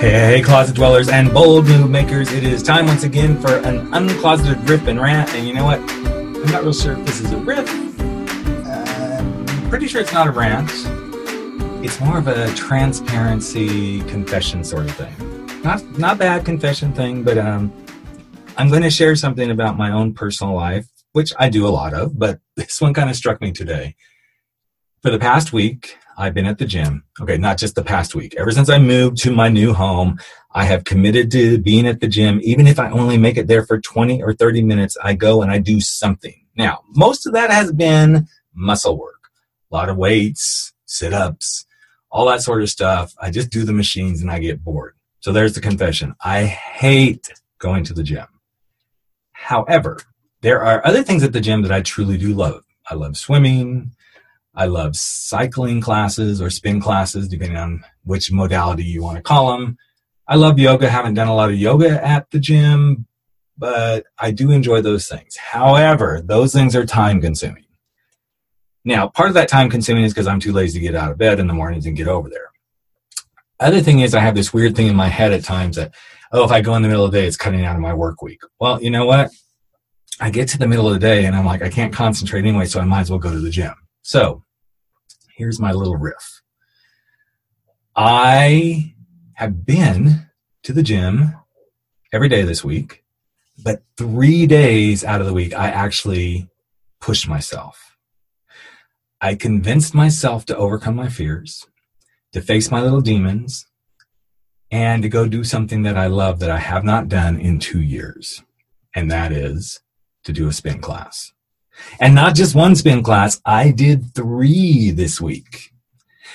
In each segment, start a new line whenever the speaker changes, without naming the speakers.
Hey, closet dwellers and bold move makers, it is time once again for an uncloseted rip and rant. And you know what? I'm not real sure if this is a rip. Uh, pretty sure it's not a rant. It's more of a transparency confession sort of thing. Not not bad confession thing, but um, I'm going to share something about my own personal life, which I do a lot of, but this one kind of struck me today. For the past week, I've been at the gym. Okay, not just the past week. Ever since I moved to my new home, I have committed to being at the gym. Even if I only make it there for 20 or 30 minutes, I go and I do something. Now, most of that has been muscle work, a lot of weights, sit ups, all that sort of stuff. I just do the machines and I get bored. So there's the confession. I hate going to the gym. However, there are other things at the gym that I truly do love. I love swimming. I love cycling classes or spin classes, depending on which modality you want to call them. I love yoga. Haven't done a lot of yoga at the gym, but I do enjoy those things. However, those things are time consuming. Now, part of that time consuming is because I'm too lazy to get out of bed in the mornings and get over there. Other thing is I have this weird thing in my head at times that, oh, if I go in the middle of the day, it's cutting out of my work week. Well, you know what? I get to the middle of the day and I'm like, I can't concentrate anyway, so I might as well go to the gym. So here's my little riff. I have been to the gym every day this week, but three days out of the week, I actually pushed myself. I convinced myself to overcome my fears, to face my little demons, and to go do something that I love that I have not done in two years. And that is to do a spin class. And not just one spin class, I did three this week.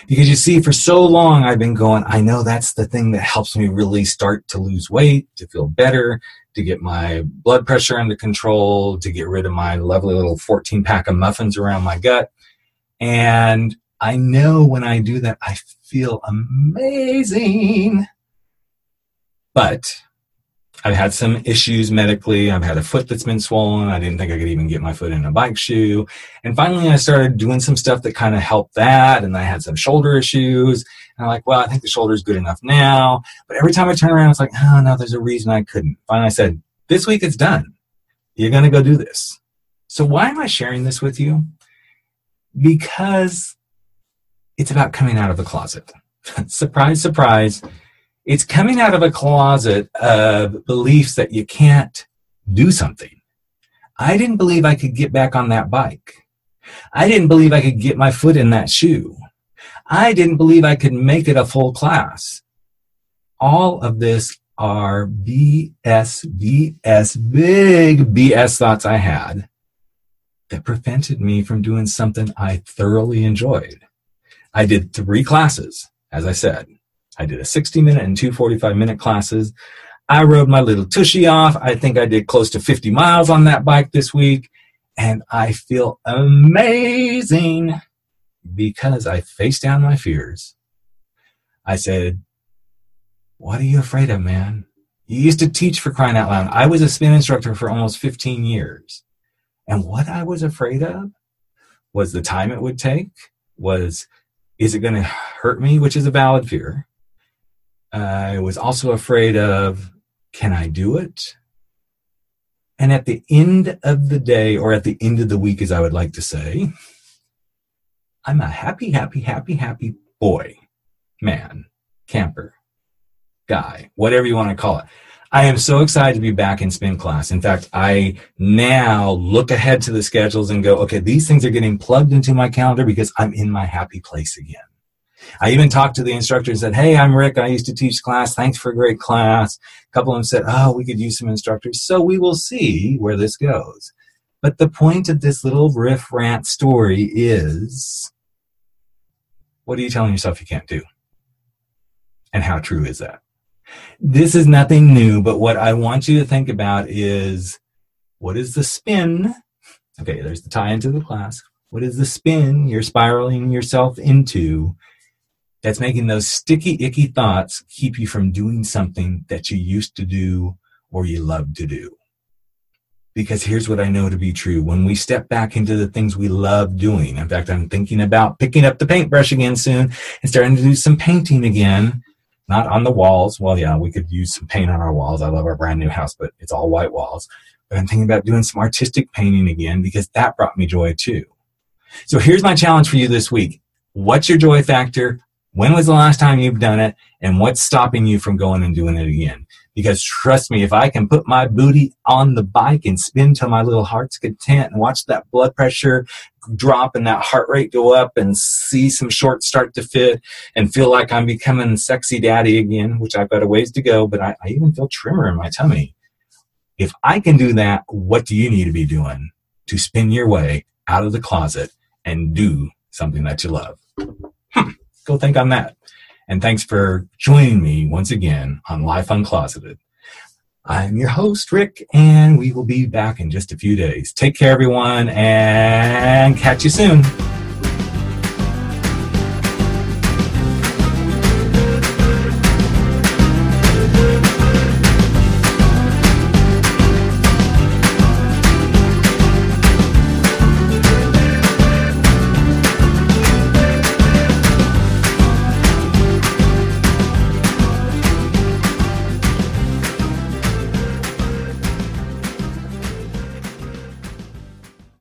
Because you see, for so long I've been going, I know that's the thing that helps me really start to lose weight, to feel better, to get my blood pressure under control, to get rid of my lovely little 14 pack of muffins around my gut. And I know when I do that, I feel amazing. But I've had some issues medically. I've had a foot that's been swollen. I didn't think I could even get my foot in a bike shoe. And finally, I started doing some stuff that kind of helped that. And I had some shoulder issues. And I'm like, well, I think the shoulder's good enough now. But every time I turn around, it's like, oh, no, there's a reason I couldn't. Finally, I said, this week it's done. You're going to go do this. So why am I sharing this with you? Because it's about coming out of the closet. surprise, surprise it's coming out of a closet of beliefs that you can't do something. I didn't believe I could get back on that bike. I didn't believe I could get my foot in that shoe. I didn't believe I could make it a full class. All of this are BS, BS, big BS thoughts I had that prevented me from doing something I thoroughly enjoyed. I did three classes, as I said. I did a 60 minute and two 45 minute classes. I rode my little tushy off. I think I did close to 50 miles on that bike this week. And I feel amazing because I faced down my fears. I said, What are you afraid of, man? You used to teach for crying out loud. I was a spin instructor for almost 15 years. And what I was afraid of was the time it would take, was, is it going to hurt me, which is a valid fear? I was also afraid of can I do it? And at the end of the day, or at the end of the week, as I would like to say, I'm a happy, happy, happy, happy boy, man, camper, guy, whatever you want to call it. I am so excited to be back in spin class. In fact, I now look ahead to the schedules and go, okay, these things are getting plugged into my calendar because I'm in my happy place again. I even talked to the instructor and said, Hey, I'm Rick. I used to teach class. Thanks for a great class. A couple of them said, Oh, we could use some instructors. So we will see where this goes. But the point of this little riff rant story is what are you telling yourself you can't do? And how true is that? This is nothing new, but what I want you to think about is what is the spin? Okay, there's the tie into the class. What is the spin you're spiraling yourself into that's making those sticky, icky thoughts keep you from doing something that you used to do or you love to do. Because here's what I know to be true. When we step back into the things we love doing, in fact, I'm thinking about picking up the paintbrush again soon and starting to do some painting again. not on the walls. Well, yeah, we could use some paint on our walls. I love our brand new house, but it's all white walls. But I'm thinking about doing some artistic painting again because that brought me joy too. So here's my challenge for you this week. What's your joy factor? When was the last time you've done it? And what's stopping you from going and doing it again? Because trust me, if I can put my booty on the bike and spin till my little heart's content and watch that blood pressure drop and that heart rate go up and see some shorts start to fit and feel like I'm becoming sexy daddy again, which I've got a ways to go, but I, I even feel trimmer in my tummy. If I can do that, what do you need to be doing to spin your way out of the closet and do something that you love? Hmm, go think on that. And thanks for joining me once again on Life Uncloseted. I'm your host, Rick, and we will be back in just a few days. Take care, everyone, and catch you soon.